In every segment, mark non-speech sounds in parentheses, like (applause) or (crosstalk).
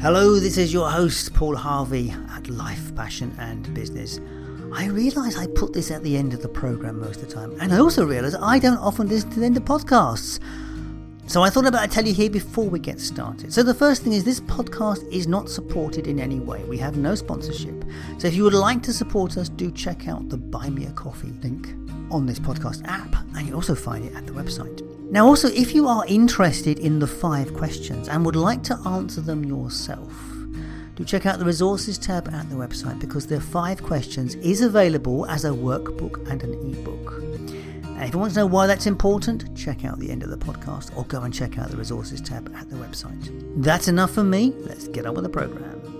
Hello, this is your host, Paul Harvey at Life, Passion and Business. I realise I put this at the end of the programme most of the time, and I also realise I don't often listen to the end of podcasts. So I thought about to tell you here before we get started. So the first thing is this podcast is not supported in any way. We have no sponsorship. So if you would like to support us, do check out the Buy Me a Coffee link on this podcast app, and you'll also find it at the website. Now, also, if you are interested in the five questions and would like to answer them yourself, do check out the resources tab at the website because the five questions is available as a workbook and an ebook. And if you want to know why that's important, check out the end of the podcast or go and check out the resources tab at the website. That's enough for me. Let's get on with the program.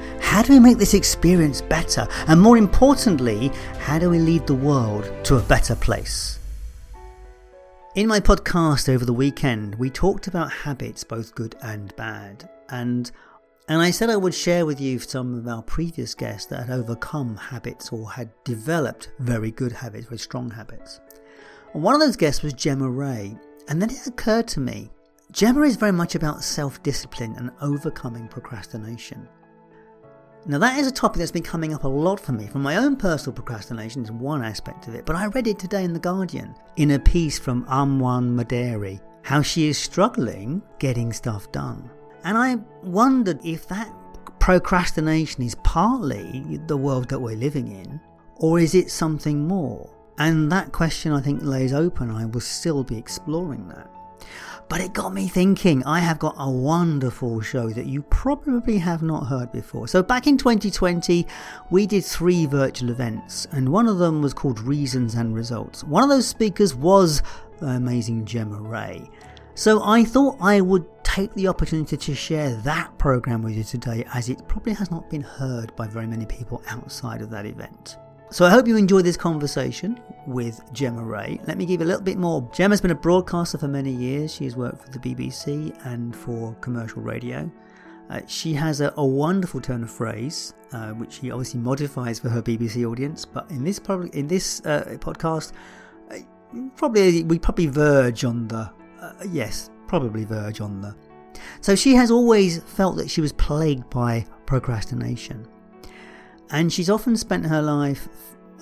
How do we make this experience better? And more importantly, how do we lead the world to a better place? In my podcast over the weekend, we talked about habits, both good and bad. And and I said I would share with you some of our previous guests that had overcome habits or had developed very good habits, very strong habits. And one of those guests was Gemma Ray. And then it occurred to me Gemma is very much about self discipline and overcoming procrastination. Now, that is a topic that's been coming up a lot for me. From my own personal procrastination is one aspect of it, but I read it today in The Guardian in a piece from Amwan Maderi how she is struggling getting stuff done. And I wondered if that procrastination is partly the world that we're living in, or is it something more? And that question I think lays open. I will still be exploring that. But it got me thinking. I have got a wonderful show that you probably have not heard before. So, back in 2020, we did three virtual events, and one of them was called Reasons and Results. One of those speakers was the amazing Gemma Ray. So, I thought I would take the opportunity to share that program with you today, as it probably has not been heard by very many people outside of that event. So I hope you enjoyed this conversation with Gemma Ray. Let me give you a little bit more. Gemma's been a broadcaster for many years. She has worked for the BBC and for commercial radio. Uh, she has a, a, wonderful turn of phrase, uh, which she obviously modifies for her BBC audience. But in this probably in this uh, podcast, uh, probably we probably verge on the uh, yes, probably verge on the. So she has always felt that she was plagued by procrastination. And she's often spent her life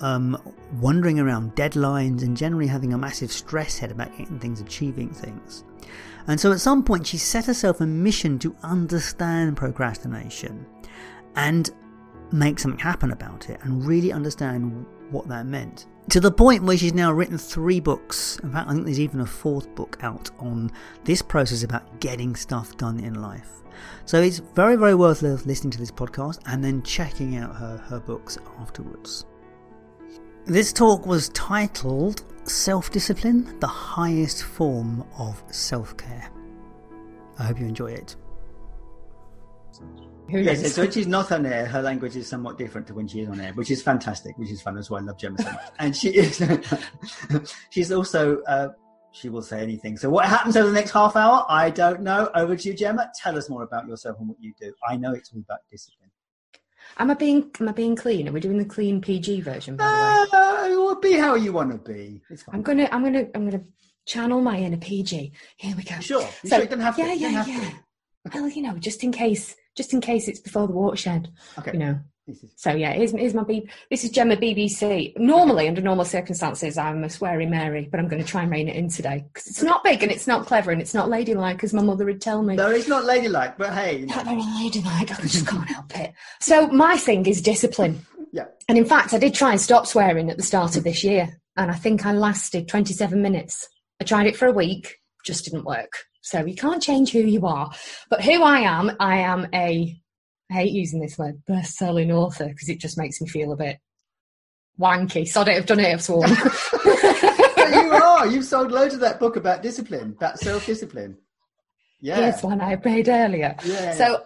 um, wandering around deadlines and generally having a massive stress head about getting things, achieving things. And so at some point, she set herself a mission to understand procrastination and make something happen about it and really understand what that meant. To the point where she's now written three books. In fact, I think there's even a fourth book out on this process about getting stuff done in life. So it's very, very worth listening to this podcast and then checking out her, her books afterwards. This talk was titled Self Discipline, the Highest Form of Self Care. I hope you enjoy it. Yes, so when she's not on air, her language is somewhat different to when she is on air, which is fantastic, which is fun as well. I love Gemma so much. And she is, (laughs) she's also uh, she will say anything. So what happens over the next half hour? I don't know. Over to you, Gemma. Tell us more about yourself and what you do. I know it's all about discipline. Am I being am I being clean? Are we doing the clean PG version? By uh, the way, will be how you want to be. I'm gonna I'm gonna I'm gonna channel my inner PG. Here we go. Sure. You so, sure you don't have yeah, to. Yeah, yeah, yeah. Well, you know, just in case, just in case it's before the watershed. Okay. You know, so yeah, here's, here's my B. This is Gemma BBC. Normally, under normal circumstances, I'm a sweary Mary, but I'm going to try and rein it in today because it's not big and it's not clever and it's not ladylike, as my mother would tell me. No, it's not ladylike, but hey, not very ladylike. I just can't help it. So my thing is discipline. Yeah. And in fact, I did try and stop swearing at the start of this year, and I think I lasted 27 minutes. I tried it for a week, just didn't work. So you can't change who you are, but who I am, I am a I hate using this word, best-selling author, because it just makes me feel a bit wanky. Sod it, I've done it, I've sworn. (laughs) you (laughs) are. You've sold loads of that book about discipline, about self-discipline. Yeah. Here's one I read earlier. Yeah. So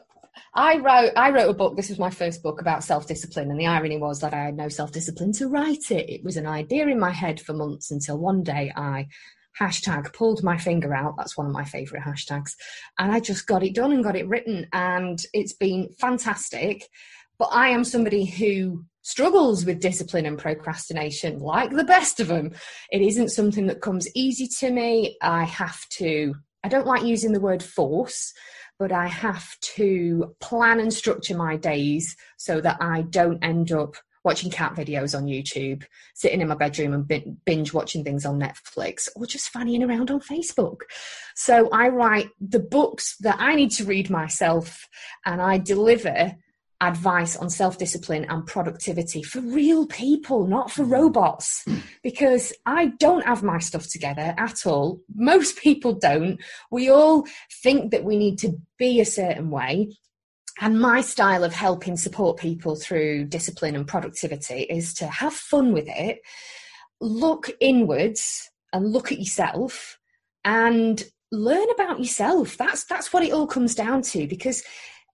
I wrote I wrote a book. This was my first book about self discipline, and the irony was that I had no self discipline to write it. It was an idea in my head for months until one day I hashtag pulled my finger out. That's one of my favorite hashtags, and I just got it done and got it written, and it's been fantastic. But I am somebody who struggles with discipline and procrastination, like the best of them. It isn't something that comes easy to me. I have to. I don't like using the word force but I have to plan and structure my days so that I don't end up watching cat videos on YouTube, sitting in my bedroom and binge watching things on Netflix, or just fannying around on Facebook. So I write the books that I need to read myself and I deliver advice on self discipline and productivity for real people, not for mm. robots. Because I don't have my stuff together at all. Most people don't. We all think that we need to be a certain way. And my style of helping support people through discipline and productivity is to have fun with it, look inwards and look at yourself and learn about yourself. That's that's what it all comes down to because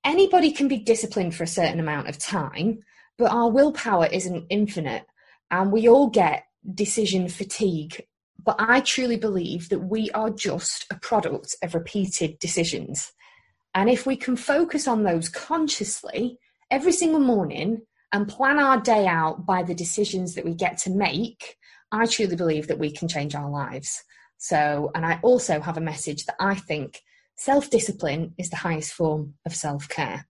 anybody can be disciplined for a certain amount of time, but our willpower isn't infinite. And we all get decision fatigue. But I truly believe that we are just a product of repeated decisions. And if we can focus on those consciously every single morning and plan our day out by the decisions that we get to make, I truly believe that we can change our lives. So, and I also have a message that I think self discipline is the highest form of self care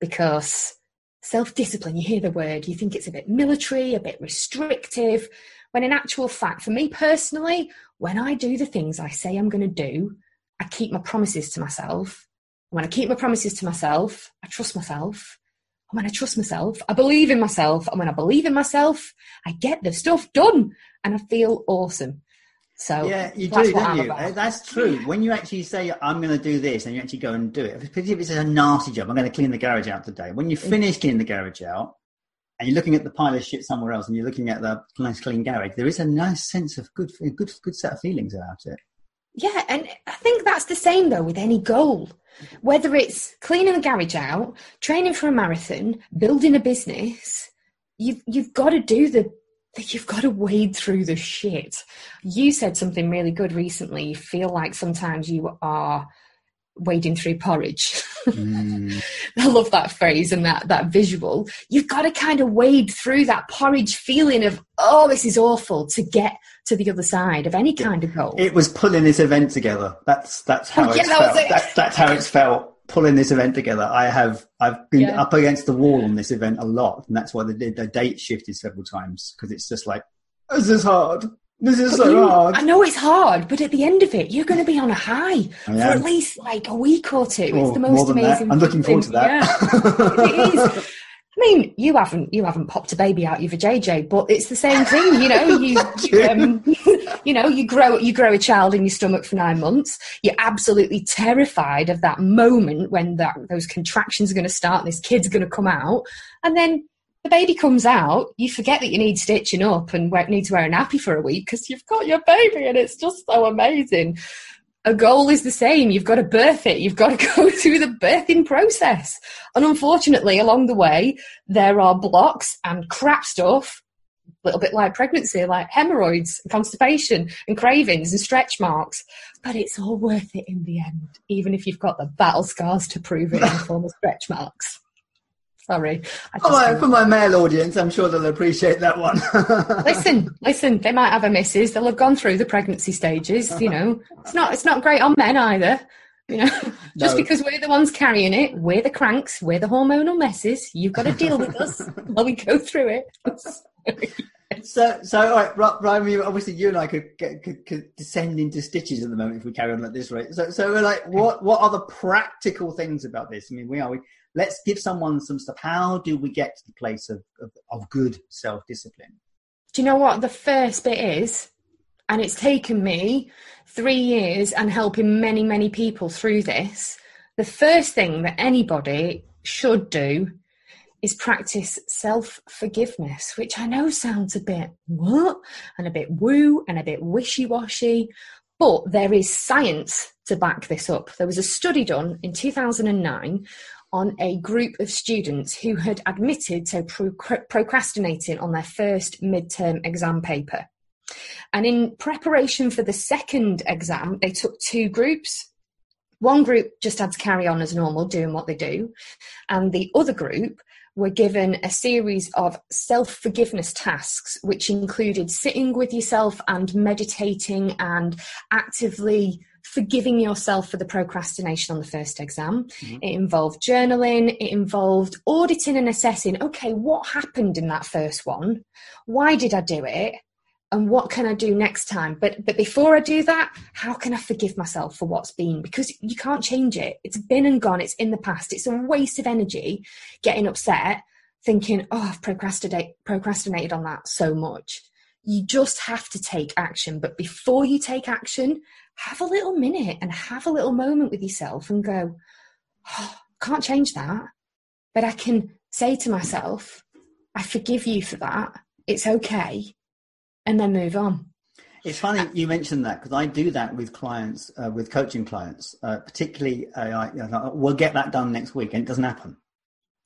because self discipline, you hear the word, you think it's a bit military, a bit restrictive, when in actual fact, for me personally, when I do the things I say I'm going to do, I keep my promises to myself. When I keep my promises to myself, I trust myself. And when I trust myself, I believe in myself. And when I believe in myself, I get the stuff done and I feel awesome. So yeah, you do, don't you? About. That's true. When you actually say I'm going to do this, and you actually go and do it, particularly if it's a nasty job, I'm going to clean the garage out today. When you finish cleaning the garage out, and you're looking at the pile of shit somewhere else, and you're looking at the nice clean garage, there is a nice sense of good, good, good set of feelings about it. Yeah, and I think that's the same though with any goal. Whether it's cleaning the garage out, training for a marathon, building a business, you've you've got to do the you've got to wade through the shit. You said something really good recently. You feel like sometimes you are wading through porridge. Mm. (laughs) I love that phrase and that that visual. You've got to kind of wade through that porridge feeling of oh, this is awful to get to the other side of any kind of goal. It was pulling this event together. That's that's how oh, yeah, it's that felt. It. That, that's how it's felt pulling this event together. I have I've been yeah. up against the wall on this event a lot, and that's why the, the date shifted several times because it's just like this is hard. This is but so you, hard. I know it's hard, but at the end of it, you're going to be on a high for at least like a week or two. Oh, it's the most amazing. That. I'm looking forward to that. Yeah, it is. (laughs) I mean, you haven't you haven't popped a baby out of your JJ, but it's the same thing, you know. You (laughs) you, um, (laughs) you know you grow you grow a child in your stomach for nine months. You're absolutely terrified of that moment when that those contractions are going to start and this kid's going to come out, and then the baby comes out. You forget that you need stitching up and need to wear a nappy for a week because you've got your baby, and it's just so amazing a goal is the same. You've got to birth it. You've got to (laughs) go through the birthing process. And unfortunately, along the way, there are blocks and crap stuff, a little bit like pregnancy, like hemorrhoids, and constipation, and cravings and stretch marks. But it's all worth it in the end, even if you've got the battle scars to prove it in the form of stretch marks. Sorry. Oh, well, for my male audience, I'm sure they'll appreciate that one. (laughs) listen, listen. They might have a missus. They'll have gone through the pregnancy stages. You uh-huh. know, it's not. It's not great on men either. You know, (laughs) just no. because we're the ones carrying it, we're the cranks, we're the hormonal messes. You've got to deal with us (laughs) while we go through it. so, so all right, Ryan. Obviously, you and I could, get, could, could descend into stitches at the moment if we carry on at this rate. So, so we're like, what what are the practical things about this? I mean, we are we let's give someone some stuff. How do we get to the place of, of, of good self discipline? Do you know what the first bit is? And it's taken me three years and helping many, many people through this. The first thing that anybody should do is practice self forgiveness, which I know sounds a bit what and a bit woo and a bit wishy washy, but there is science to back this up. There was a study done in 2009 on a group of students who had admitted to pro- procrastinating on their first midterm exam paper. And in preparation for the second exam, they took two groups. One group just had to carry on as normal, doing what they do, and the other group were given a series of self forgiveness tasks, which included sitting with yourself and meditating and actively forgiving yourself for the procrastination on the first exam. Mm-hmm. It involved journaling, it involved auditing and assessing okay, what happened in that first one? Why did I do it? and what can I do next time? But but before I do that, how can I forgive myself for what's been? Because you can't change it. It's been and gone. It's in the past. It's a waste of energy getting upset, thinking, oh, I've procrastinate, procrastinated on that so much. You just have to take action. But before you take action, have a little minute and have a little moment with yourself and go, oh, can't change that. But I can say to myself, I forgive you for that. It's okay and then move on. It's funny you mentioned that because I do that with clients, uh, with coaching clients, uh, particularly. Uh, I, we'll get that done next week, and it doesn't happen.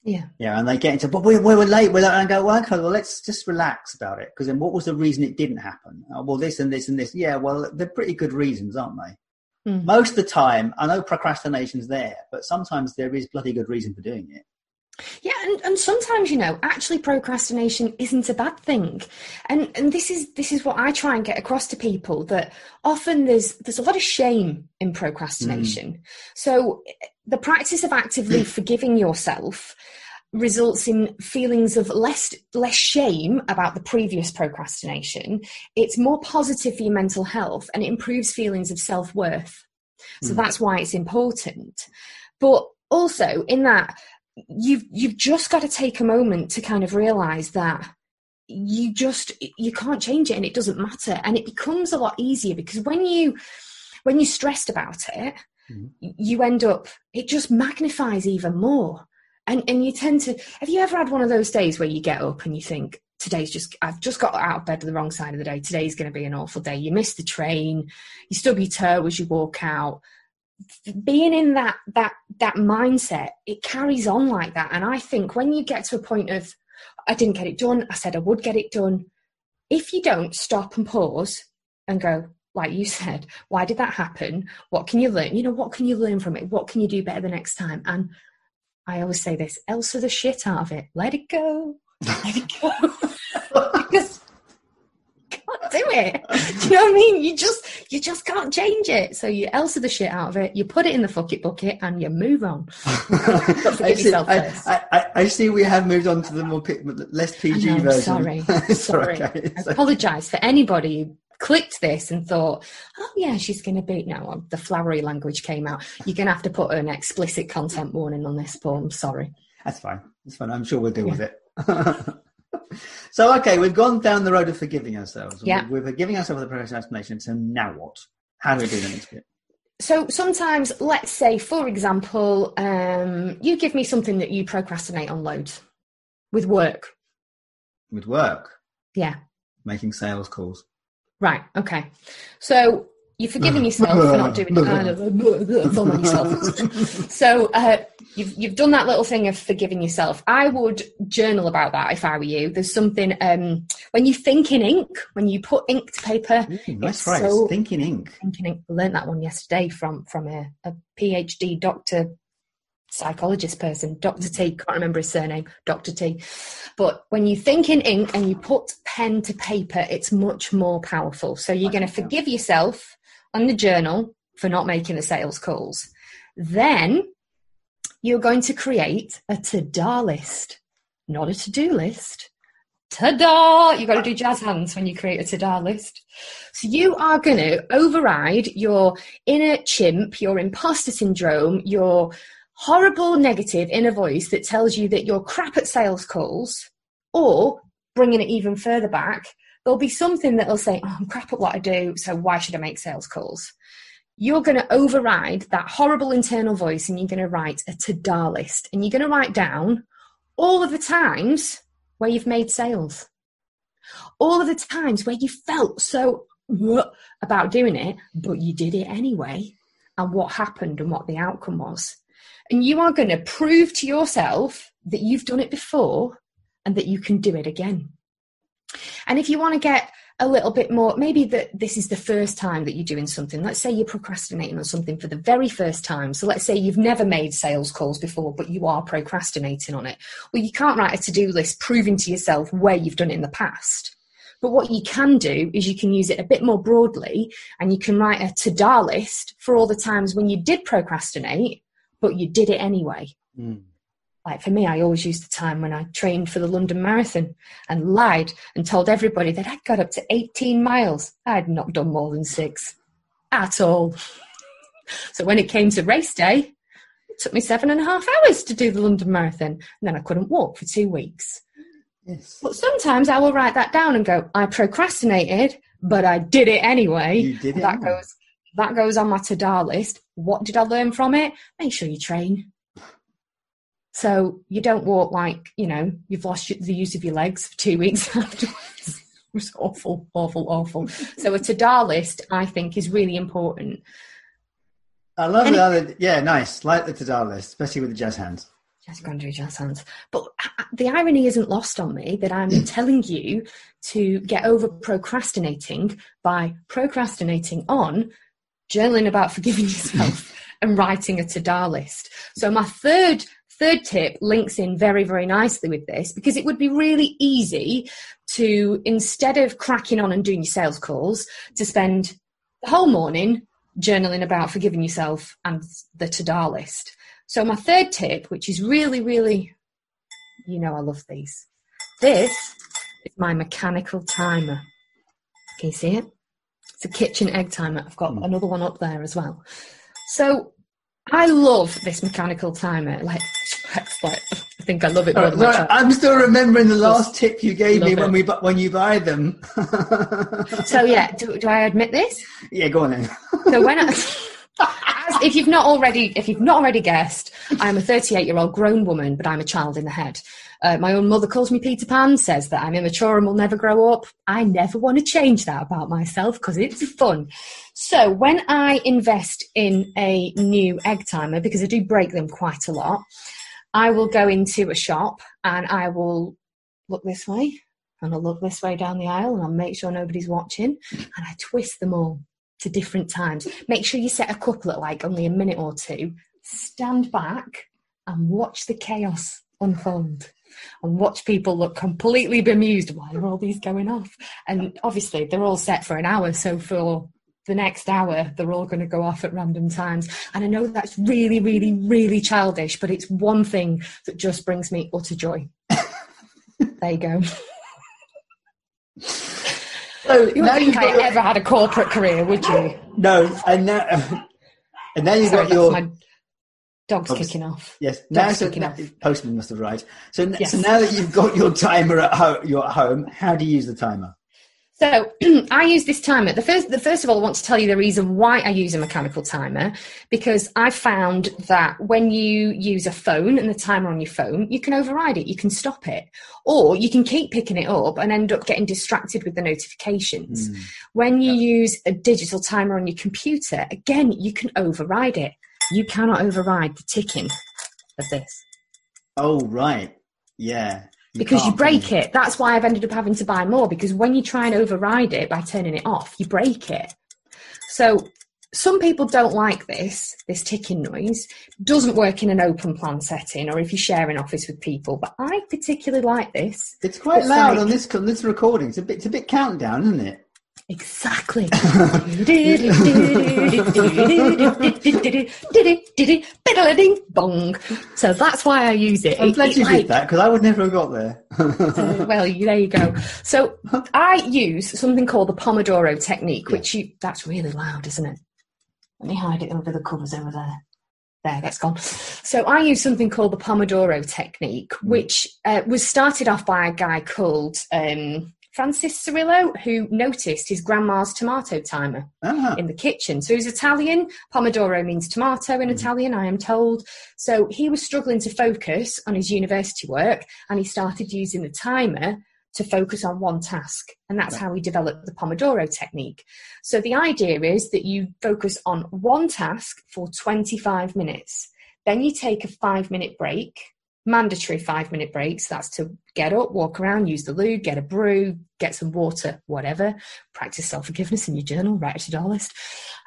Yeah, yeah, and they get into, but we, we were late. We're, and I go, well, okay, well, let's just relax about it because then what was the reason it didn't happen? Oh, well, this and this and this. Yeah, well, they're pretty good reasons, aren't they? Mm. Most of the time, I know procrastination's there, but sometimes there is bloody good reason for doing it. Yeah, and, and sometimes you know, actually procrastination isn't a bad thing. And and this is this is what I try and get across to people that often there's there's a lot of shame in procrastination. Mm. So the practice of actively (clears throat) forgiving yourself results in feelings of less less shame about the previous procrastination. It's more positive for your mental health and it improves feelings of self-worth. So mm. that's why it's important. But also in that you've you've just got to take a moment to kind of realize that you just you can't change it and it doesn't matter. And it becomes a lot easier because when you when you're stressed about it mm-hmm. you end up it just magnifies even more. And and you tend to have you ever had one of those days where you get up and you think today's just I've just got out of bed on the wrong side of the day. Today's going to be an awful day. You miss the train you stub your toe as you walk out being in that that that mindset it carries on like that. And i think when you get to a point of i didn't get it done i said i would get it done if you don't stop and pause and go like you said why did that happen? What can you learn? You know what can you learn from it? What can you do better the next time? And i always say this elsa the shit out of it. Let it go. Let it go (laughs) do it. do you know what I mean? You just you just can't change it. So you Elsa the shit out of it. You put it in the fuck it bucket and you move on. (laughs) I, see, I, I, I, see we have moved on to the more less PG know, version. Sorry, (laughs) sorry. Okay. I apologise for anybody who clicked this and thought, oh yeah, she's going to be now the flowery language came out. You're going to have to put an explicit content warning on this form. Sorry. That's fine. That's fine. I'm sure we'll deal yeah. with it. (laughs) so okay, we've gone down the road of forgiving ourselves. Yeah. We're forgiving ourselves for the procrastination. So now what? How do we do the next bit? So sometimes, let's say, for example, um, you give me something that you procrastinate on loads with work. With work? Yeah. Making sales calls. Right. Okay. So you've forgiven yourself for not (laughs) doing it. (laughs) on yourself. (laughs) so uh, you've you've done that little thing of forgiving yourself. I would journal about that if I were you. There's something um, when you think in ink, when you put ink to paper. Ooh, nice phrase. So, thinking ink. Thinking ink. I learned that one yesterday from from a, a PhD doctor psychologist person, Dr. T, can't remember his surname, Dr. T. But when you think in ink and you put pen to paper, it's much more powerful. So you're going to forgive yourself on the journal for not making the sales calls. Then you're going to create a to-do list, not a to-do list. Ta-da! You've got to do jazz hands when you create a to-do list. So you are going to override your inner chimp, your imposter syndrome, your horrible negative inner voice that tells you that you're crap at sales calls, or bringing it even further back, there'll be something that'll say, oh, I'm crap at what I do, so why should I make sales calls? You're going to override that horrible internal voice and you're going to write a to-do list and you're going to write down all of the times where you've made sales. All of the times where you felt so about doing it, but you did it anyway. and what happened and what the outcome was. And you are going to prove to yourself that you've done it before and that you can do it again. And if you want to get a little bit more, maybe that this is the first time that you're doing something. Let's say you're procrastinating on something for the very first time. So let's say you've never made sales calls before, but you are procrastinating on it. Well, you can't write a to do list proving to yourself where you've done it in the past. But what you can do is you can use it a bit more broadly and you can write a to do list for all the times when you did procrastinate, but you did it anyway. Mm like for me, I always used the time when I trained for the London Marathon and lied and told everybody that I'd got up to 18 miles. I had not done more than six at all. So when it came to race day, it took me seven and a half hours to do the London Marathon. And then I couldn't walk for two weeks. Yes. But sometimes I will write that down and go, I procrastinated, but I did it anyway. You did it. That goes that goes on my to-do list. What did I learn from it? Make sure you train. So you don't walk like, you know, you've lost the use of your legs for two weeks (laughs) afterwards. it was awful, awful, awful. So a to-do list, I think, is really important. I love and the It, yeah, nice. Like the to-do list, especially with the jazz hands. Jazz grande jazz hands. But uh, uh, the irony isn't lost on me that I'm mm. telling you to get over procrastinating by procrastinating on journaling about forgiving (laughs) yourself and writing a to-do list. So my third third tip links in very, very nicely with this because it would be really easy to, instead of cracking on and doing your sales calls, to spend the whole morning journaling about forgiving yourself and the to-do list. So my third tip, which is really, really, you know, I love these. This is my mechanical timer. Can you see it? It's a kitchen egg timer. I've got hmm. another one up there as well. So I love this mechanical timer. Like, (laughs) like I think I love it uh, more than right, I'm still remembering the last tip you gave me when it. we when you buy them. so (laughs) yeah, do, do, I admit this? Yeah, go on then. so when I, (laughs) as, if you've not already if you've not already guessed, I'm a 38 year old grown woman, but I'm a child in the head. Uh, my own mother calls me Peter Pan, says that I'm immature and will never grow up. I never want to change that about myself because it's fun. So when I invest in a new egg timer, because I do break them quite a lot, I will go into a shop and I will look this way and I'll look this way down the aisle and I'll make sure nobody's watching and I twist them all to different times. Make sure you set a couple at like only a minute or two. Stand back and watch the chaos unfold and watch people look completely bemused. Why are all these going off? And obviously, they're all set for an hour. So for the next hour, they're all going to go off at random times. And I know that's really, really, really childish, but it's one thing that just brings me utter joy. (laughs) there you go. So you would think I ever had a corporate career, would you? No, and now, (laughs) and now you've Sorry, got your Dog's kicking off. Yes, now so now, postman must have arrived. So, yes. so now that you've got your timer at home, you're at home. How do you use the timer? So (clears throat) I use this timer. The first, the first of all, I want to tell you the reason why I use a mechanical timer because I found that when you use a phone and the timer on your phone, you can override it, you can stop it, or you can keep picking it up and end up getting distracted with the notifications. Mm. When you yeah. use a digital timer on your computer, again, you can override it. You cannot override the ticking of this. Oh right, yeah. You because you break it. That's why I've ended up having to buy more because when you try and override it by turning it off, you break it. So some people don't like this, this ticking noise. Doesn't work in an open plan setting or if you share an office with people, but I particularly like this. It's quite it's loud like, on this this recording. It's a bit it's a bit countdown, isn't it? Exactly. Bong. So that's why I use it. I'm glad you like, did that because I would never have got there. uh, well, there you go. So I use something called the Pomodoro technique, which you, that's really loud, isn't it? Let me hide it over the covers over there. There, that's gone. So I use something called the Pomodoro technique, which uh, was started off by a guy called um, Francis Cirillo, who noticed his grandma's tomato timer uh-huh. in the kitchen. So he's Italian. Pomodoro means tomato in mm. Italian, I am told. So he was struggling to focus on his university work and he started using the timer to focus on one task. And that's how we developed the Pomodoro technique. So the idea is that you focus on one task for 25 minutes. Then you take a five minute break mandatory five minute breaks. That's to get up, walk around, use the loo, get a brew, get some water, whatever. Practice self forgiveness in your journal, write a to do list.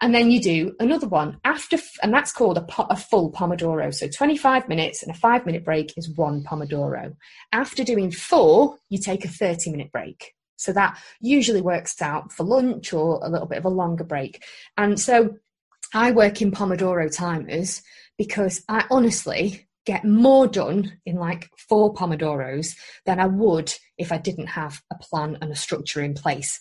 And then you do another one after, and that's called a, a full Pomodoro. So 25 minutes and a five minute break is one Pomodoro. After doing four, you take a 30 minute break. So that usually works out for lunch or a little bit of a longer break. And so I work in Pomodoro timers because I honestly, get more done in like four Pomodoros than I would if I didn't have a plan and a structure in place.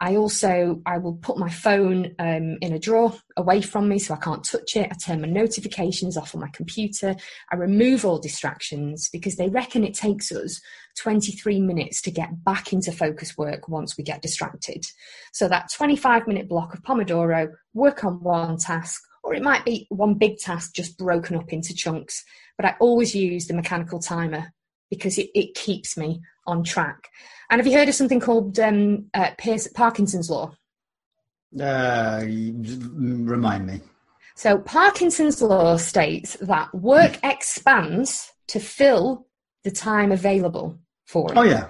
I also I will put my phone um, in a drawer away from me so I can't touch it. I turn my notifications off on my computer. I remove all distractions because they reckon it takes us 23 minutes to get back into focus work once we get distracted. So that 25 minute block of Pomodoro, work on one task, or it might be one big task just broken up into chunks but I always use the mechanical timer because it, it keeps me on track. And have you heard of something called um, uh, Pierce, Parkinson's law? Uh, remind me. So Parkinson's law states that work expands to fill the time available for it. Oh yeah.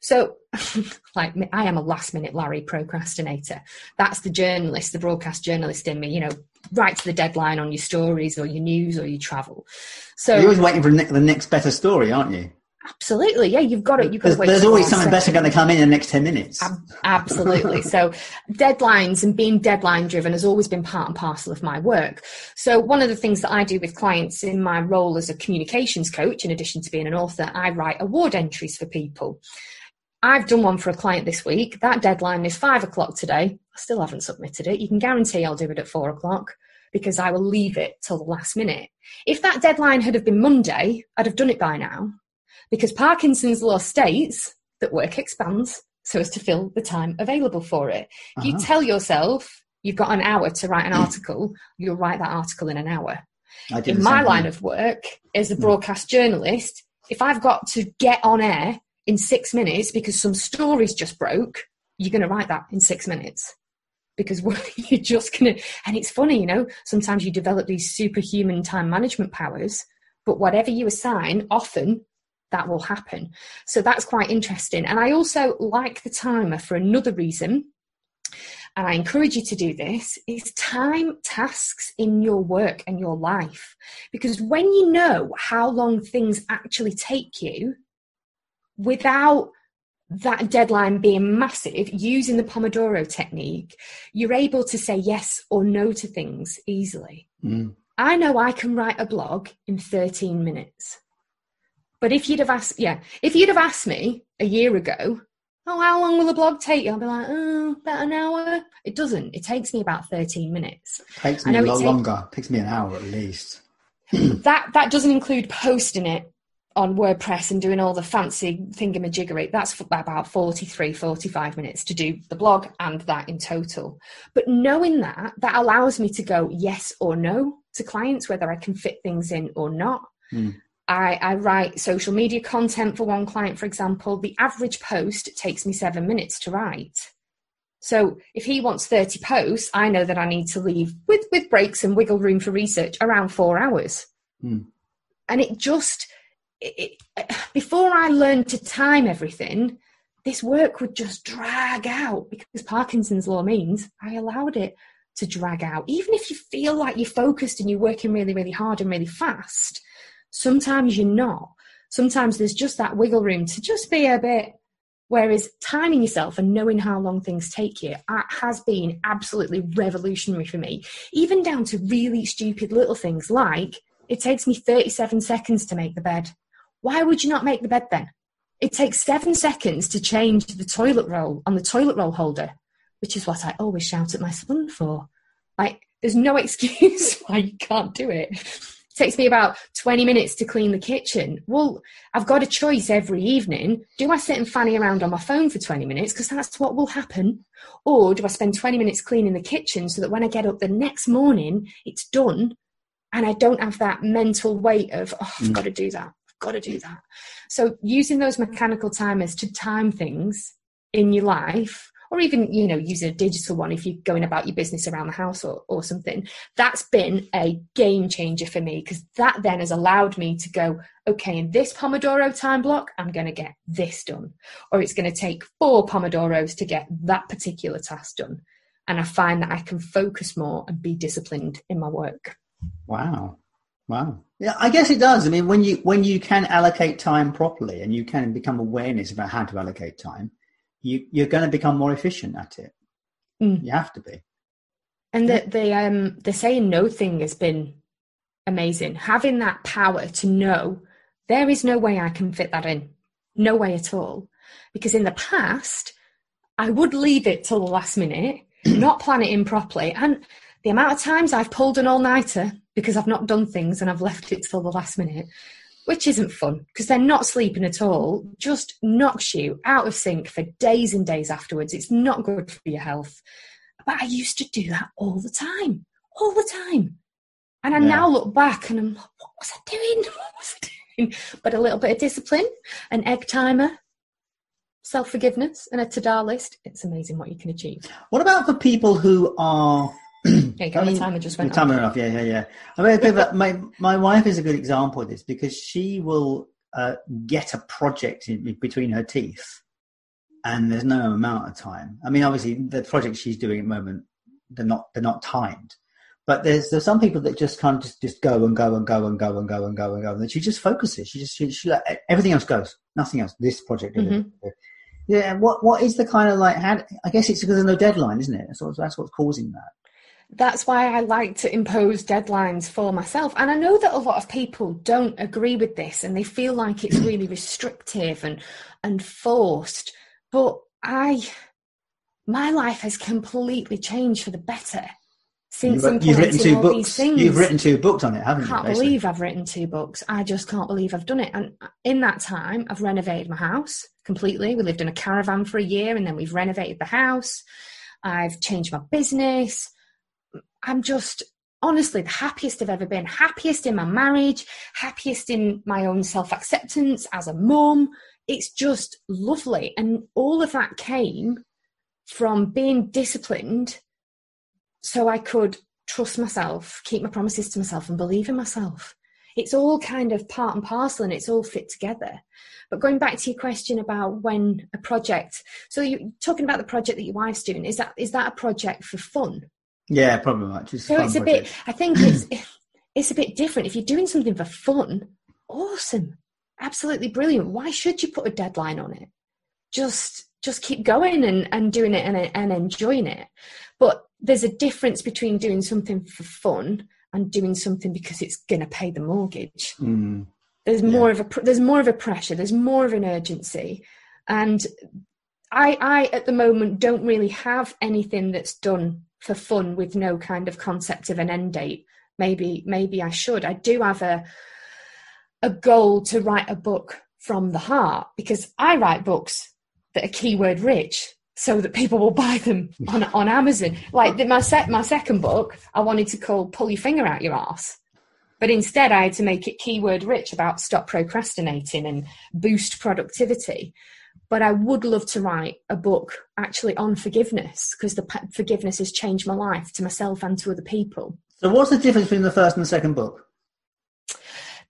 So, (laughs) like I am a last minute Larry procrastinator. That's the journalist, the broadcast journalist in me. You know, right to the deadline on your stories or your news or your travel. So you're always waiting for the next better story, aren't you? Absolutely, yeah. You've got it. You've got there's, there's always something better going to come in, in the next ten minutes. absolutely. (laughs) so deadlines and being deadline driven has always been part and parcel of my work. So one of the things that I do with clients in my role as a communications coach, in addition to being an author, I write award entries for people. I've done one for a client this week. That deadline is five o'clock today. I still haven't submitted it. You can guarantee I'll do it at four o'clock because I will leave it till the last minute. If that deadline had have been Monday, I'd have done it by now because Parkinson's law states that work expands so as to fill the time available for it. If you uh-huh. tell yourself you've got an hour to write an article, you'll write that article in an hour. In my line of work as a hmm. broadcast journalist, if I've got to get on air in six minutes because some stories just broke, you're going to write that in six minutes because (laughs) you're just going to. And it's funny, you know, sometimes you develop these superhuman time management powers, but whatever you assign, often that will happen. So that's quite interesting. And I also like the timer for another reason. And I encourage you to do this is time tasks in your work and your life. Because when you know how long things actually take you, without that deadline being massive, using the Pomodoro technique, you're able to say yes or no to things easily. Mm. I know I can write a blog in 13 minutes. But if you'd have asked, yeah, if you'd have asked me a year ago, oh, how long will a blog take you? I'll be like, oh, about an hour. It doesn't. It takes me about 13 minutes. It takes me a lot longer. It takes me an hour at least. (clears throat) that that doesn't include posting it on WordPress and doing all the fancy thingamajiggery, that's about 43, 45 minutes to do the blog and that in total. But knowing that, that allows me to go yes or no to clients, whether I can fit things in or not. Mm. I, I write social media content for one client, for example. The average post takes me seven minutes to write. So if he wants 30 posts, I know that I need to leave with, with breaks and wiggle room for research around four hours. Mm. And it just, (sighs) before I learned to time everything, this work would just drag out because Parkinson's law means I allowed it to drag out. Even if you feel like you're focused and you're working really, really hard and really fast, sometimes you're not. Sometimes there's just that wiggle room to just be a bit. Whereas timing yourself and knowing how long things take you uh, has been absolutely revolutionary for me, even down to really stupid little things like it takes me 37 seconds to make the bed. Why would you not make the bed then? It takes seven seconds to change the toilet roll on the toilet roll holder, which is what I always shout at my son for. Like, there's no (laughs) excuse why you can't do it. It takes me about 20 minutes to clean the kitchen. Well, I've got a choice every evening. Do I sit and fanny around on my phone for 20 minutes? Because that's what will happen. Or do I spend 20 minutes cleaning the kitchen so that when I get up the next morning, it's done and I don't have that mental weight of, oh, I've mm. got to do that. Got to do that. So using those mechanical timers to time things in your life or even you know use a digital one if you're going about your business around the house or, or something that's been a game changer for me because that then has allowed me to go okay in this pomodoro time block i'm going to get this done. Or it's going to take four pomodoros to get that particular task done. And i find that i can focus more and be disciplined in my work. Wow wow yeah i guess it does i mean when you when you can allocate time properly and you can become awareness about how to allocate time you you're going to become more efficient at it. Mm. You have to be. And the the um the saying no thing has been amazing. Having that power to know there is no way I can fit that in. No way at all. Because in the past, I would leave it till the last minute, (clears throat) not plan it in properly. And the amount of times I've pulled an all nighter because I've not done things and I've left it till the last minute which isn't fun because they're not sleeping at all, just knocks you out of sync for days and days afterwards. It's not good for your health. But I used to do that all the time, all the time. And I yeah. now look back and I'm like, what was I doing? (laughs) What was I doing? But a little bit of discipline, an egg timer, self forgiveness, and a to do list. It's amazing what you can achieve. What about for people who are yeah, go. I mean, the timer just went. Timer off. Yeah, yeah, yeah. I mean, my my wife is a good example of this because she will uh, get a project in, between her teeth, and there's no amount of time. I mean, obviously, the projects she's doing at the moment they're not they're not timed, but there's there's some people that just can't just, just go and go and go and go and go and go and go. And she just focuses. She just she, she everything else goes, nothing else. This project. Mm-hmm. Yeah. What what is the kind of like? How, I guess it's because there's no deadline, isn't it? So that's what's causing that that's why I like to impose deadlines for myself. And I know that a lot of people don't agree with this and they feel like it's really restrictive and and forced. But I my life has completely changed for the better since you've, you've written two books. You've written two books on it, haven't you? I can't believe I've written two books. I just can't believe I've done it. And in that time, I've renovated my house completely. We lived in a caravan for a year, and then we've renovated the house. I've changed my business. I'm just honestly the happiest I've ever been. Happiest in my marriage, happiest in my own self acceptance as a mum. It's just lovely. And all of that came from being disciplined so I could trust myself, keep my promises to myself, and believe in myself. It's all kind of part and parcel and it's all fit together. But going back to your question about when a project, so you're talking about the project that your wife's doing, is that is that a project for fun? Yeah, probably much. It's so it's a project. bit. I think it's (clears throat) it's a bit different. If you're doing something for fun, awesome, absolutely brilliant. Why should you put a deadline on it? Just just keep going and, and doing it and, and enjoying it. But there's a difference between doing something for fun and doing something because it's going to pay the mortgage. Mm. There's more of a there's more of a pressure. There's more of an urgency, and I I at the moment don't really have anything that's done for fun with no kind of concept of an end date. Maybe maybe I should. I do have a a goal to write a book from the heart because I write books that are keyword rich so that people will (laughs) buy them on, on Amazon. Like the, my set my second book, I wanted to call Pull Your Finger Out Your Ass. But instead I had to make it keyword rich about stop procrastinating and boost productivity but I would love to write a book actually on forgiveness because the forgiveness has changed my life to myself and to other people. So, what's the difference between the first and the second book?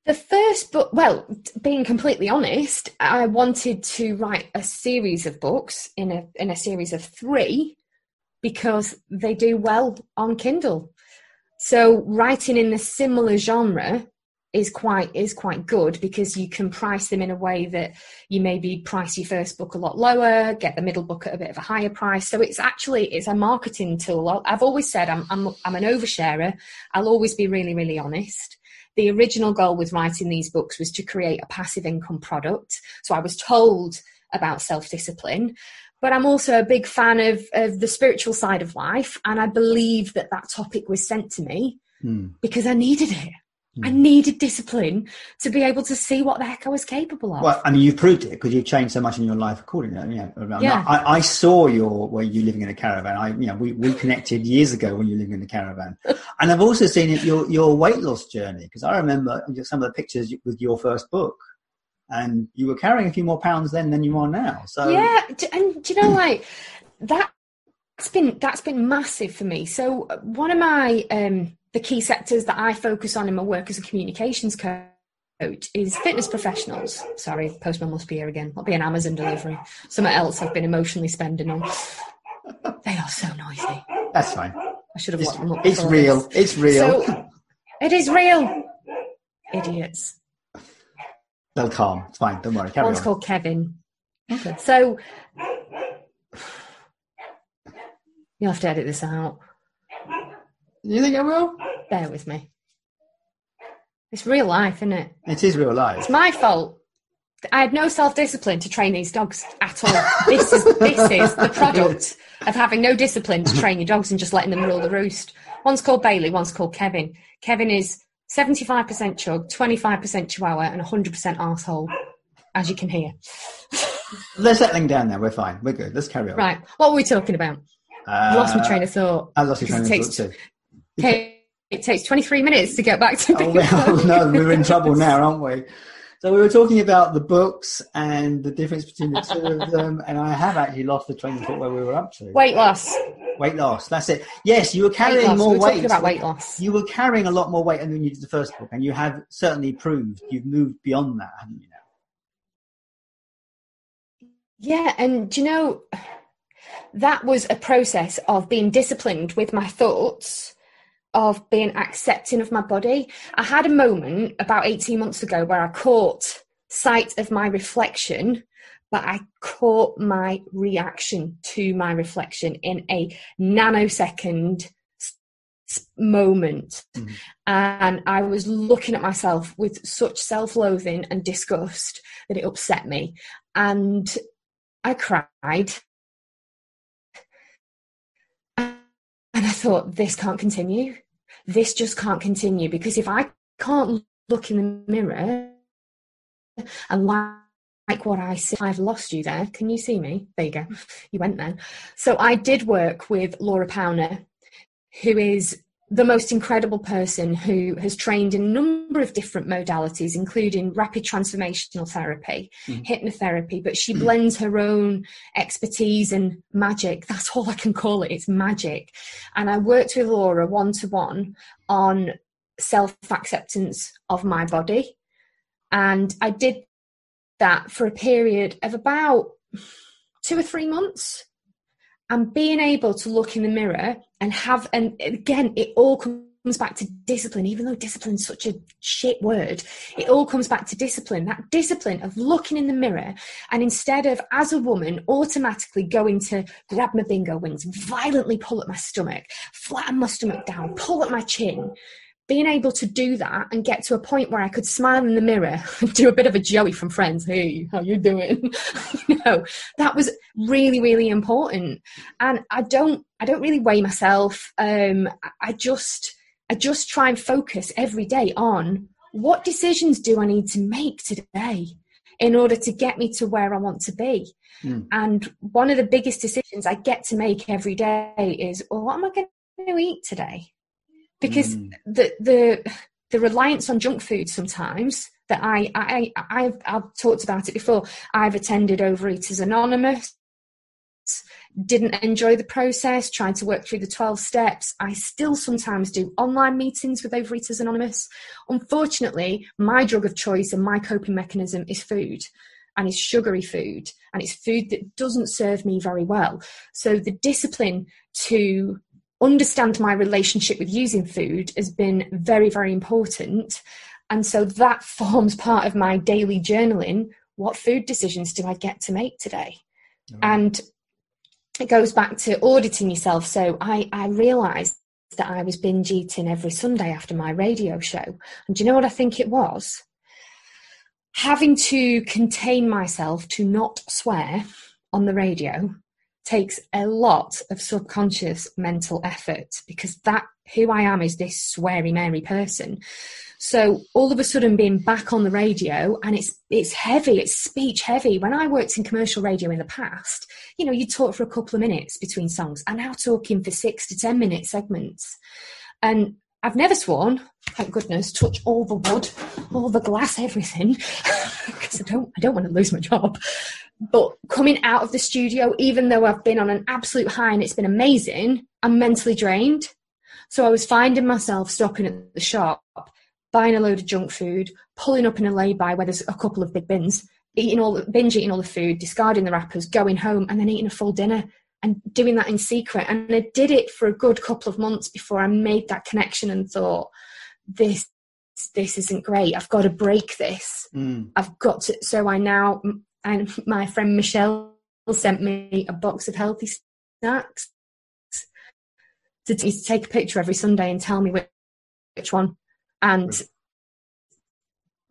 The first book, well, being completely honest, I wanted to write a series of books in a in a series of three because they do well on Kindle. So, writing in a similar genre is quite is quite good because you can price them in a way that you maybe price your first book a lot lower, get the middle book at a bit of a higher price. So it's actually it's a marketing tool. I've always said I'm I'm I'm an oversharer. I'll always be really really honest. The original goal with writing these books was to create a passive income product. So I was told about self discipline, but I'm also a big fan of of the spiritual side of life, and I believe that that topic was sent to me hmm. because I needed it. I hmm. needed discipline to be able to see what the heck I was capable of. Well, I mean, you've proved it because you've changed so much in your life accordingly. You know, yeah. I, I, saw your where you living in a caravan. I, you know, we, we connected years ago when you were living in a caravan, and I've also seen it, your your weight loss journey because I remember some of the pictures with your first book. and you were carrying a few more pounds then than you are now. So yeah, and do you know like that? That's been that's been massive for me. So uh, one of my um, the key sectors that I focus on in my work as a communications coach is fitness professionals. Sorry, postman must be here again. I'll be an Amazon delivery. Something else I've been emotionally spending on. They are so noisy. That's fine. I should have It's, locked them up. it's real. this. It's real. So it is real. Idiots. They'll calm. It's fine. Don't worry. Carry One's on. called Kevin. Okay. So you'll have to edit this out. You think I will? Bear with me. It's real life, isn't it? It is real life. It's my fault. I had no self discipline to train these dogs at all. This is this is the product of having no discipline to train your dogs and just letting them rule the roost. One's called Bailey, one's called Kevin. Kevin is 75% chug, 25% chihuahua, and 100% arsehole, as you can hear. They're settling down now. We're fine. We're good. Let's carry on. Right, what were we talking about? Uh, lost my train of thought. I lost my train of thought too. Okay, it takes 23 minutes to get back to (laughs) Oh, well, no, we're in trouble now, (laughs) aren't we? So we were talking about the books and the difference between the two of them, and I have actually lost the train of thought where we were up to. Weight loss. Weight loss. That's it. Yes, you were carrying loss. more We were weight. talking about weight loss. You were carrying a lot more weight than you did the first book, and you have certainly proved you've moved beyond that, haven't you? Now. Yeah, and do you know that was a process of being disciplined with my thoughts, of being accepting of my body. I had a moment about 18 months ago where I caught sight of my reflection, but I caught my reaction to my reflection in a nanosecond moment. Mhm. And I was looking at myself with such self loathing and disgust that it upset me. And I cried. And I thought, this can't continue. This just can't continue because if I can't look in the mirror and like, what I see, I've lost you there. Can you see me? There you go. You went then. So I did work with Laura Powner, who is the most incredible person who has trained in a number of different modalities, including rapid transformational therapy, Mhm. hypnotherapy, but she blends her own expertise and magic. That's all I can call it. It's magic. And I worked with Laura one to one on self acceptance of my body. And I did that for a period of about two or three months and being able to look in the mirror and have and again it all comes back to discipline. Even though discipline is such a shit word it all comes back to discipline. That discipline of looking in the mirror and instead of as a woman automatically going to grab my bingo wings violently pull at my stomach flatten my stomach down pull at my chin being able to do that and get to a point where I could smile in the mirror and do a bit of a Joey from Friends. Hey, how you doing? (laughs) you know, that was really, really important. And I don't, I don't really weigh myself. Um, I- I just, I just try and focus every day on what decisions do I need to make today in order to get me to where I want to be. Mm. And one of the biggest decisions I get to make every day is, well, what am I going to eat today? Because Mm. the the the reliance on junk food sometimes that I I I've, I've talked about it before. I've attended Overeaters Anonymous, didn't enjoy the process, tried to work through the 12 steps. I still sometimes do online meetings with Overeaters Anonymous. Unfortunately, my drug of choice and my coping mechanism is food. And it's sugary food, and it's food that doesn't serve me very well. So, the discipline to understand my relationship with using food has been very, very important. And so that (laughs) forms part of my daily journaling. What food decisions do I get to make today? Mm-hmm. And it goes back to auditing yourself. So I, I realized that I was binge eating every Sunday after my radio show. And do you know what I think it was? Having to contain myself to not swear on the radio takes a lot of subconscious mental effort because that who I am is this sweary Mary person. So all of a sudden being back on the radio and it's it's heavy, it's speech heavy. When I worked in commercial radio in the past, you know, you talk for a couple of minutes between songs. I'm now talking for six to ten minute segments. And I've never sworn, thank goodness, touch all the wood, all the glass, everything, (laughs) because I don't, I don't want to lose my job. But coming out of the studio, even though I've been on an absolute high and it's been amazing, I'm mentally drained. So I was finding myself stopping at the shop, buying a load of junk food, pulling up in a lay-by where there's a couple of big bins, eating all the, binge eating all the food, discarding the wrappers, going home, and then eating a full dinner and doing that in secret. And I did it for a good couple of months before I made that connection and thought, this this isn't great. I've got to break this. Mm. I've got to. So I now, and my friend Michelle sent me a box of healthy snacks to, to take a picture every Sunday and tell me which, which one, and mm.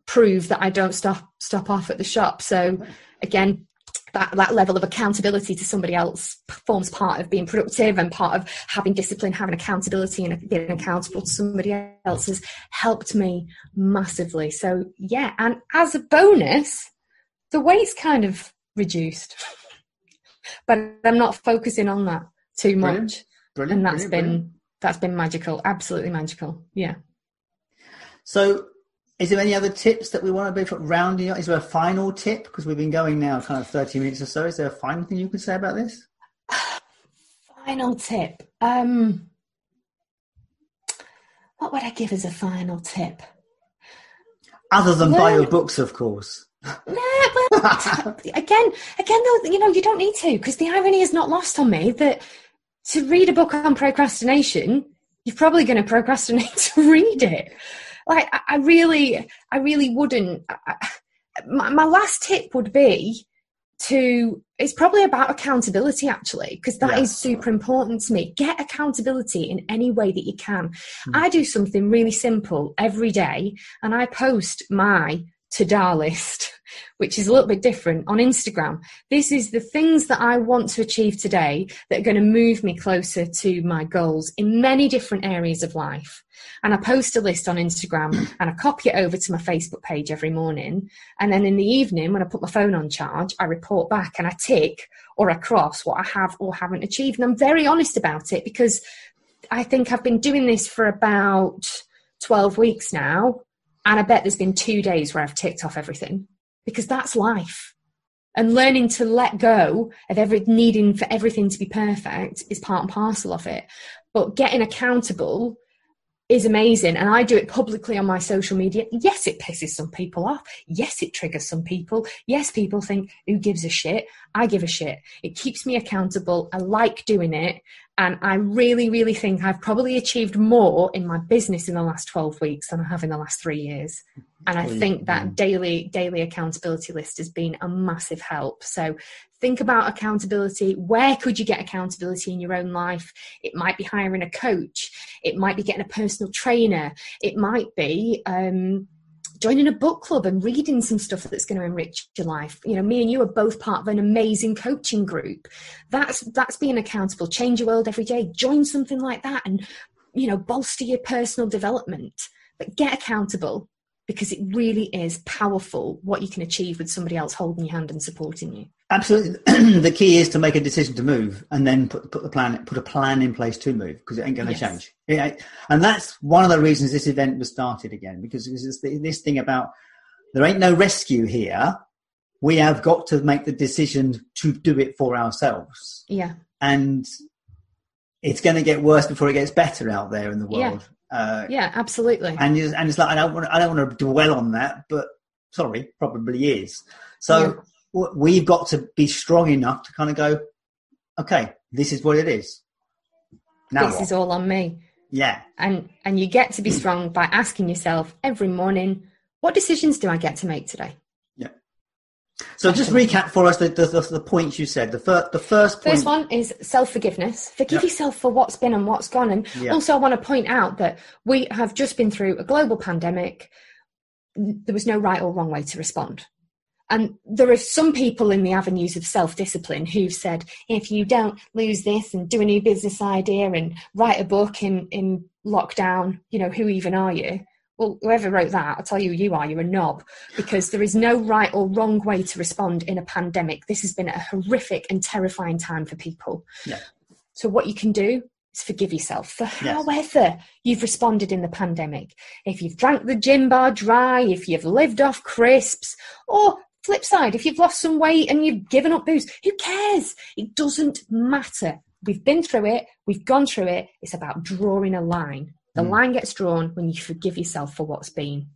prove that I don't stop stop off at the shop. So again, that, that level of accountability to somebody else forms part of being productive and part of having discipline, having accountability and being accountable to somebody else has helped me massively. So yeah, and as a bonus, the weight's kind of reduced, (laughs) but I'm not focusing on that too much. Brilliant. Brilliant. And that's brilliant, been, that's been magical. Absolutely magical. Yeah. So is there any other tips that we want to be for rounding up? Is there a final tip? Because we've been going now kind of 30 minutes or so. Is there a final thing you could say about this? (sighs) Final tip. Um, what would I give as a final tip? Other than buy your books, of course. (laughs) Yeah, well, (laughs) again, again, though, you know, you don't need to because the irony is not lost on me that to read a book on procrastination, you're probably going to procrastinate (laughs) to read it like I, I really, I really wouldn't. I, my, my last tip would be to it's probably about accountability actually because that is super important to me get accountability in any way that you can mm. i do something really simple every day and i post my to-do list (laughs) which is a little bit different on instagram this is the things that i want to achieve today that are going to move me closer to my goals in many different areas of life and I post a list on Instagram and I copy it over to my Facebook page every morning. And then in the evening, when I put my phone on charge, I report back and I tick or I cross what I have or haven't achieved. And I'm very honest about it because I think I've been doing this for about 12 weeks now. And I bet there's been two days where I've ticked off everything because that's life. And learning to let go of every needing for everything to be perfect is part and parcel of it. But getting accountable is amazing and I do it publicly on my social media. Yes, it pisses some people off. Yes, it triggers some people. Yes, people think, who gives a shit? I give a shit. It keeps me accountable. I like doing it. And I really, really think I've probably achieved more in my business in the last 12 weeks than I have in the last three years. And I think that daily, daily accountability list has been a massive help. So think about accountability. Where could you get accountability in your own life? It might be hiring a coach. It might be getting a personal trainer. It might be, um, joining a book club and reading some stuff that's going to enrich your life. You know me and you are both part of an amazing coaching group. That's that's being accountable. Change your world every day. Join something like that and you know bolster your personal development. But get accountable because it really is powerful what you can achieve with somebody else holding your hand and supporting you. Absolutely. (clears throat) The key is to make a decision to move and then put, put the plan put a plan in place to move because it ain't going to yes. change. It, and that's one of the reasons this event was started again because it's this thing about there ain't no rescue here. We have got to make the decision to do it for ourselves. Yeah. And it's going to get worse before it gets better out there in the world. yeah. Uh, yeah, absolutely. And and it's like I don't want I don't want to dwell on that, but sorry, probably is. So yeah. we've got to be strong enough to kind of go, okay, this is what it is. Now this what? is all on me. Yeah. And and you get to be strong by asking yourself every morning, what decisions do I get to make today? So just recap for us the, the, the, points you said. The, fir- the first point... First one is self-forgiveness. Forgive yep. yourself for what's been and what's gone. And yep. also I want to point out that we have just been through a global pandemic. There was no right or wrong way to respond. And there are some people in the avenues of self-discipline who've said, if you don't lose this and do a new business idea and write a book in, in lockdown, you know, who even are you? Well, whoever wrote that, I'll tell you who you are, you're a knob, because there is no right or wrong way to respond in a pandemic. This has been a horrific and terrifying time for people. Yeah. So, what you can do, is forgive yourself for however you've responded in the pandemic. If you've drank the gin bar dry, if you've lived off crisps, or flip side, if you've lost some weight and you've given up booze, who cares? It doesn't matter. We've been through it, we've gone through it. It's about drawing a line. The mm. line gets drawn when you forgive yourself for what's been.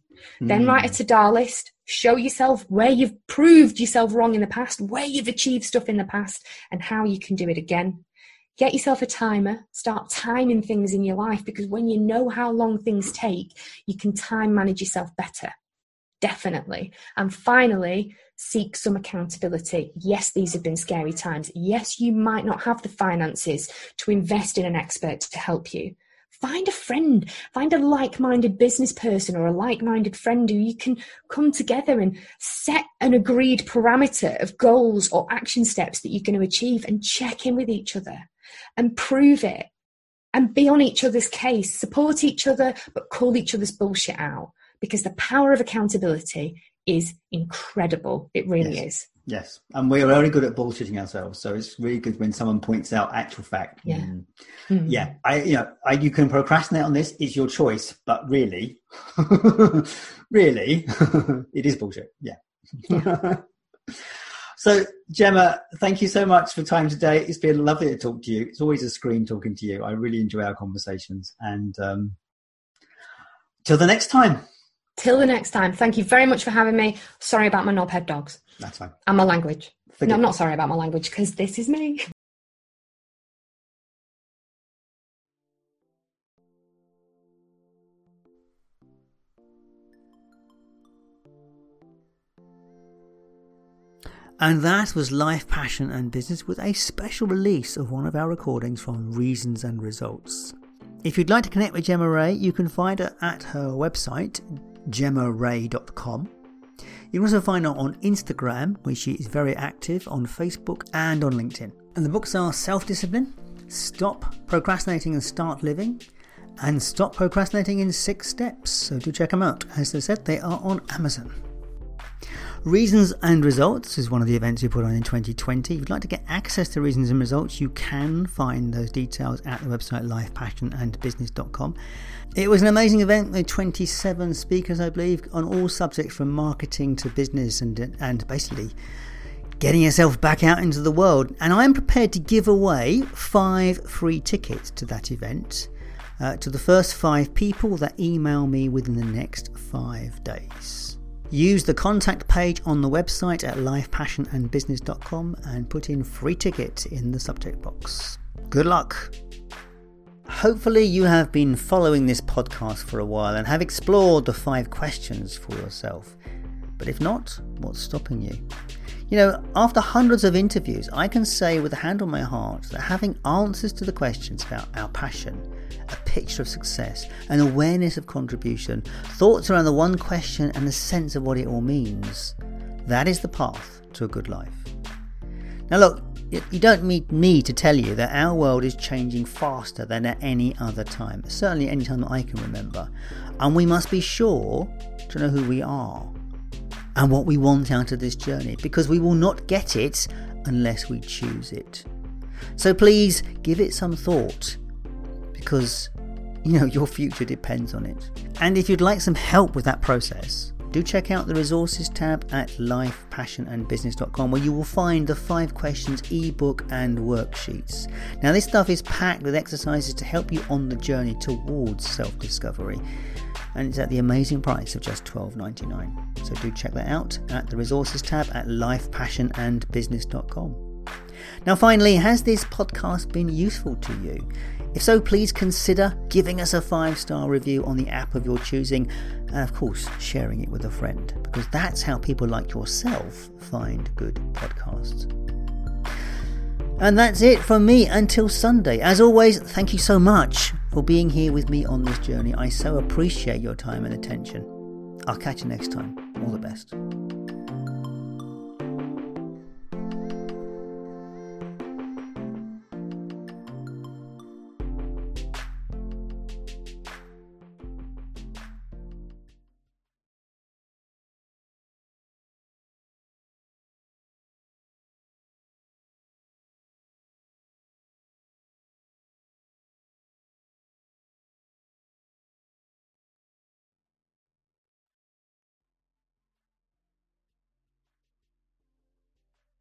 Mm. Then write a to do list. Show yourself where you've proved yourself wrong in the past, where you've achieved stuff in the past, and how you can do it again. Get yourself a timer. Start timing things in your life because when you know how long things take, you can time manage yourself better. Definitely. And finally, seek some accountability. Yes, these have been scary times. Yes, you might not have the finances to invest in an expert to help you find a friend, find a like minded business person or a like minded friend who you can come together and set an agreed parameter of goals or action steps that you're going to achieve and check in with each other and prove it and be on each other's case, support each other, but call each other's bullshit out because the power of accountability is incredible. It really yes. is. Yes, and we're very good at bullshitting ourselves. So it's really good when someone points out actual fact. Yeah, mm. mm. yeah. I, you know, I, you can procrastinate on this. It's your choice, but really, (laughs) really, (laughs) it is bullshit. Yeah. yeah. (laughs) so Gemma, thank you so much for time today. It's been lovely to talk to you. It's always a screen talking to you. I really enjoy our conversations, and um, till the next time. Till the next time. Thank you very much for having me. Sorry about my knobhead dogs. That's fine. And my language. Forget no, I'm not sorry about my language because this is me. (laughs) And that was Life, Passion and Business with a special release of one of our recordings from Reasons and Results. If you'd like to connect with Gemma Ray, you can find her at her website, gemmaray.com. You can also find her on Instagram, where she is very active, on Facebook and on LinkedIn. And the books are Self Discipline, Stop Procrastinating and Start Living, and Stop Procrastinating in Six Steps. So do check them out. As I said, they are on Amazon. Reasons and Results is one of the events we put on in 2020. If you'd like to get access to Reasons and Results, you can find those details at the website lifepassionandbusiness.com. It was an amazing event with 27 speakers, I believe, on all subjects from marketing to business and, and basically getting yourself back out into the world. And I'm prepared to give away five free tickets to that event uh, to the first five people that email me within the next five days. Use the contact page on the website at lifepassionandbusiness.com and put in free ticket in the subject box. Good luck! Hopefully, you have been following this podcast for a while and have explored the five questions for yourself. But if not, what's stopping you? You know, after hundreds of interviews, I can say with a hand on my heart that having answers to the questions about our passion, a picture of success, an awareness of contribution, thoughts around the one question, and a sense of what it all means. That is the path to a good life. Now, look, you don't need me to tell you that our world is changing faster than at any other time, certainly any time that I can remember. And we must be sure to know who we are and what we want out of this journey because we will not get it unless we choose it. So please give it some thought because you know your future depends on it. And if you'd like some help with that process, do check out the resources tab at lifepassionandbusiness.com where you will find the 5 questions ebook and worksheets. Now this stuff is packed with exercises to help you on the journey towards self-discovery and it's at the amazing price of just $12.99. So do check that out at the resources tab at lifepassionandbusiness.com. Now, finally, has this podcast been useful to you? If so, please consider giving us a five star review on the app of your choosing, and of course, sharing it with a friend, because that's how people like yourself find good podcasts. And that's it from me until Sunday. As always, thank you so much for being here with me on this journey. I so appreciate your time and attention. I'll catch you next time. All the best.